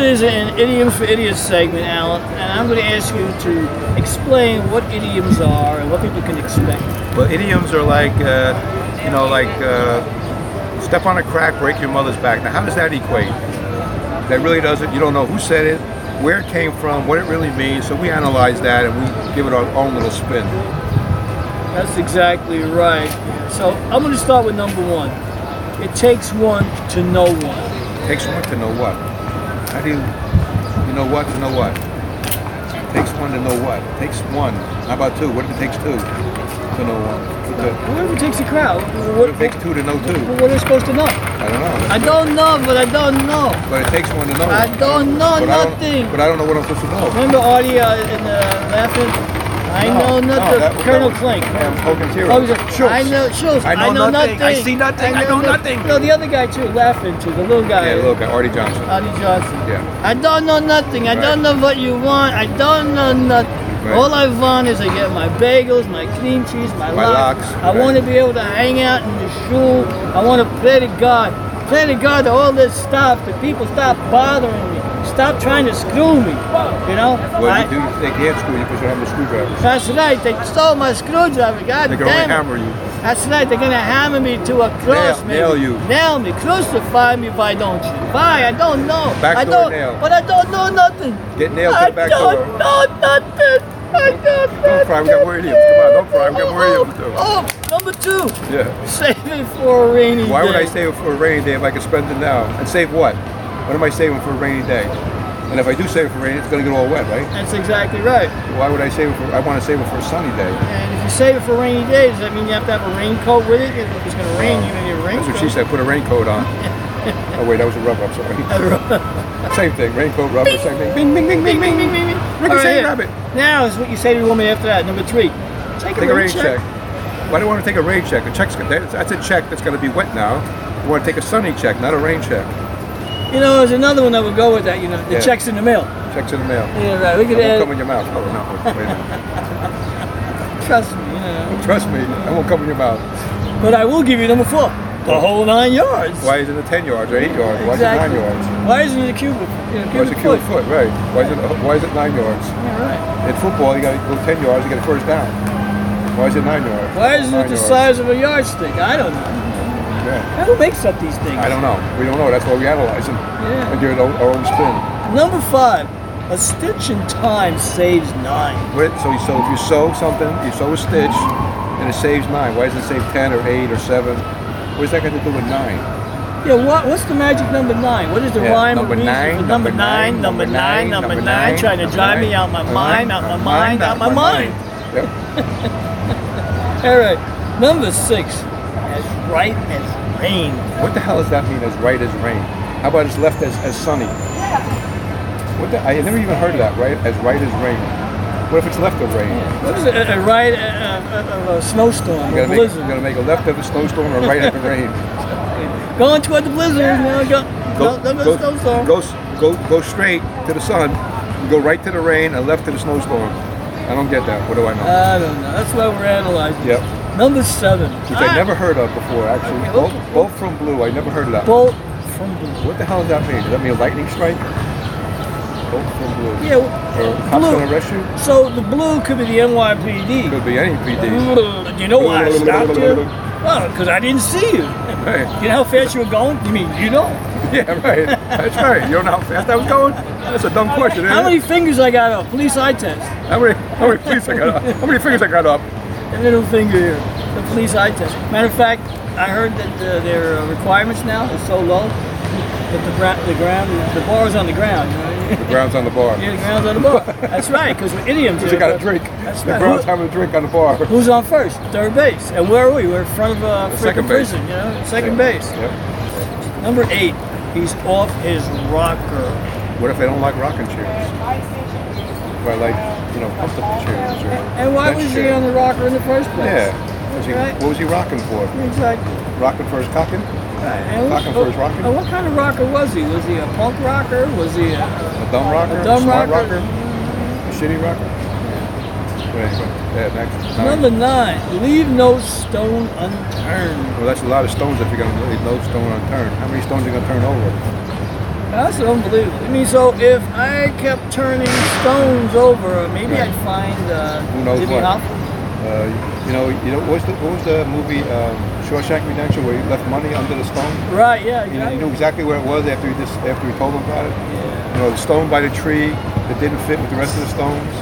It is an idiom for idiots segment, Alan, and I'm going to ask you to explain what idioms are and what people can expect. Well, idioms are like, uh, you know, like uh, step on a crack, break your mother's back. Now, how does that equate? That really doesn't. You don't know who said it, where it came from, what it really means. So we analyze that and we give it our own little spin. That's exactly right. So I'm going to start with number one. It takes one to know one. It Takes one to know what? How do you, you know what to know what? Takes one to know what? Takes one. How about two? What if it takes two to know one? To- What if it takes a crowd? What What, if it takes two to know two? what, are they supposed to know? I don't know. I don't know, but I don't know. But it takes one to know. I don't know but I don't- nothing. but I don't know what I'm supposed to know. Remember Artie uh, in the Laugh-In? I know nothing. that Colonel that was- Klink. Yeah, Hogan's hero. Oh, he's like, Schultz. I know, Schultz. I know nothing. I see nothing. I know nothing. No, the other guy too, Laugh-In too, the little guy. Yeah, look, Arte Johnson. Arte Johnson. Yeah. I don't know nothing. I don't know what you want. I don't know nothing. Right. All I want is to get my bagels, my cream cheese, my, My lox. lox, I right. want to be able to hang out in the shoe. I want to pray to God. Pray to God that all this stuff, that people stop bothering me. Stop trying to screw me. You know? Well, I- you do. They can't screw you because you have the screwdriver. that's right. They stole my screwdriver. God They can only damn it. hammer you. That's right. They're gonna hammer me to a cross. Nail- nail you. Nail me. Crucify me. Why don't you? Why? I don't know. Back I don't. nail. But I don't know nothing. Get nailed to the back don't door. know nothing. I don't know Don't cry, we got more idioms. Come on, don't cry, we got more oh, idioms, too. Oh, oh, number two. Yeah. Save it for a rainy Why would. I save it for a rainy day if I could spend it now? And save what? What am I saving for a rainy day? And if I do save it for rainy, it's going to get all wet, right? That's exactly right. Why would I save it for? I want to save it for a sunny day. And if you save it for rainy days, does that mean you have to have a raincoat with it? If it's gonna rain, you're going to need a raincoat. That's what she said. Put a raincoat on. oh wait, that was a rubber. I'm sorry. same thing. Raincoat, rubber, same thing. Bing, bing, bing, bing, bing, bing, bing. Ricky, All right, rabbit. Now is what you say to the woman after that. Number three. Take a, Take a rain rain check. Why do you want to take a rain check? A check's that- that's a check that's going to be wet now. You want to take a sunny check, not a rain check. You know, there's another one that would go with that. You know, the Yeah. checks in the mail. Checks in the mail. Yeah, right. We That could won't add. come in your mouth. Oh no! Wait a minute. Trust me. You know. Trust me, that won't come in your mouth. But I will give you number four. The whole nine yards. Why isn't it a ten yards or eight yards? Why is it Exactly. nine yards? Why isn't it a cubic? You know, Why is cubic it cubic foot? foot? Right. Why is it? Why is it nine yards? Yeah, right. In football, you got to go ten yards to get a first down. Why is it nine yards? Why isn't Nine it the yards. size of a yardstick? I don't know. Yeah. Who makes up these things? I don't know. We don't know. That's why we analyze them Yeah. and give it our our own spin. Number five. A stitch in time saves nine. Wait, so, you, so if you sew something, you sew a stitch, and it saves nine. Why does it save ten or eight or seven? What's that got to do with nine? Yeah, what, what's the magic number nine? What is the Yeah, rhyme number nine, for number nine, number nine, number nine, nine, trying to drive me nine, out my mind, out my mind, out my mind. Yep. All right, number six, right as rain. What the hell does that mean? As right as rain? How about as left as, as sunny? What the, I never even heard of that. Right as right as rain. What if it's left of rain? What is it? A, a right uh, of a snowstorm, You a gotta make, you blizzard. gotta make a left of a snowstorm or a right of the rain. Going toward the blizzard, you know, go, Go, go, go, go, snowstorm. go, go, go straight to the sun. Go right to the rain and left to the snowstorm. I don't get that. What do I know? I don't know. That's why we're analyzing. Yep. Number seven. Which I never heard of before, actually. Okay, Both, okay. both from Blue. I never heard of that. Bolt from blue. What the hell does that mean? Does that mean a lightning strike? Both from Blue. Yeah, Or cops blue. gonna arrest you? So the blue could be the NYPD. Could be any PD. Do you know why I stopped you? Well, because I didn't see you. Right. You know how fast you were going? You mean you know? Yeah, right. That's right. You don't know how fast I was going? That's a dumb question, How many it? fingers I got up? Police eye test. How many, how many fingers I got up? How many fingers I got up? The middle finger here. The police eye test. Matter of fact, I heard that uh, their uh, requirements now is so low that the, the ground, the bar is on the ground. You know? The ground's on the bar. yeah, the ground's on the bar. That's right, because we're idioms. Because got a drink. That's The right. ground's Who- having a drink on the bar. Who's on first? Third base. And where are we? We're in front of a second freaking prison, you know? Second Yeah. base. Yep. Number eight, he's off his rocker. What if they don't like rocking chairs? Or like, you know, comfortable chairs or And why was he on the rocker in the first place? Yeah. Was he, Right. What was he rocking for? Exactly. Rocking for his cocking? Right. And what, Rocking for his oh, rocking? and what kind of rocker was he? Was he a punk rocker? Was he a... A dumb rocker? A dumb rocker? rocker? A shitty rocker? Yeah, next. Nine. Number nine, leave no stone unturned. Well, that's a lot of stones if you're going to leave no stone unturned. How many stones are you going to turn over? That's unbelievable. You mean, so if I kept turning stones over, maybe Right. I'd find uh, Who knows Jimmy what? Uh, you know, you know, what was the, what was the movie um, Shawshank Redemption where he left money under the stone? Right? Yeah. You know, Exactly. he knew exactly where it was after he just after he told him about it. Yeah. You know, the stone by the tree that didn't fit with the rest of the stones.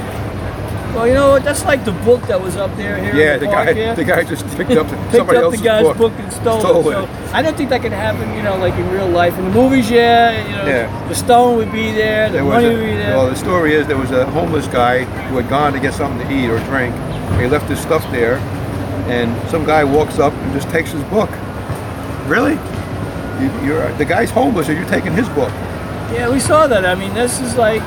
Well, you know what? That's like the book that was up there here. Yeah, the the, guy, here. the guy just picked up picked somebody up else's the guy's book. book, and stole, Stole it. So. I don't think that could happen, you know, like in real life. In the movies, yeah, you know, Yeah. the stone would be there, the There money a, would be there. well, the story is there was a homeless guy who had gone to get something to eat or drink. He left his stuff there, and some guy walks up and just takes his book. Really? You, you're the guy's homeless, and you're taking his book. Yeah, we saw that. I mean, this is like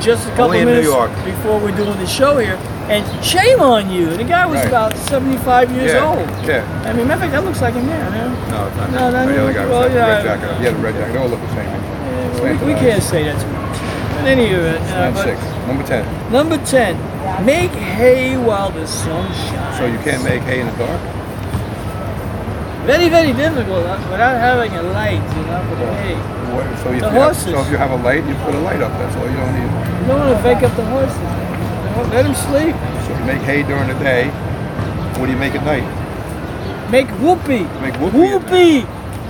just a couple Only in New minutes York. before we're doing the show here. And shame on you. The guy was Right. about 75 years yeah, old. yeah. I mean, matter of fact, that looks like him there, man. No, it's not. No, no, the other guy well, like, yeah, red jacket. on. He had a red jacket. They all look the same. Yeah, Same we, we can't say that too much. Any uh, Nine but six. Number ten. number 10, make hay while the sun shines. So you can't make hay in the dark. Very, very difficult uh, without having a light, you know, for the hay. So if, The you have, horses. so if you have a light, you put a light up. That's all. You don't need. You don't want to wake up the horses. Let them sleep. So you make hay during the day. What do you make at night? Make whoopee. Make whoopee. Whoopee.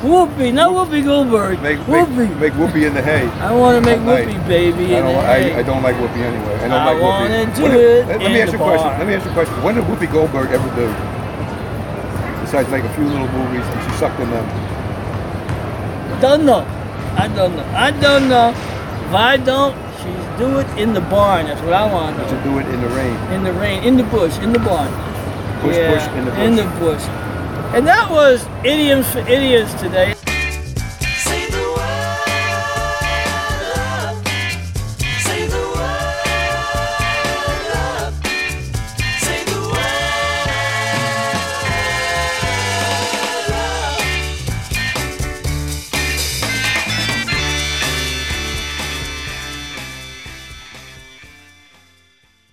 Whoopee. Not Whoopi Goldberg. Make make, whoopee. make whoopee in the hay. I want to make whoopee, baby. I in don't. I, I don't like whoopee anyway. I don't I like whoopee. wanna do What it Let, let me ask you a question. Let me ask you a question. When did Whoopi Goldberg ever do? Besides make a few little movies and she sucked in them. Don't know. I don't know. I don't know. If I don't, she's do it in the barn. That's what I want to To do. do it in the rain. In the rain, in the bush, in the barn. Push, yeah, push in the bush. In the bush. And that was idioms for idiots today.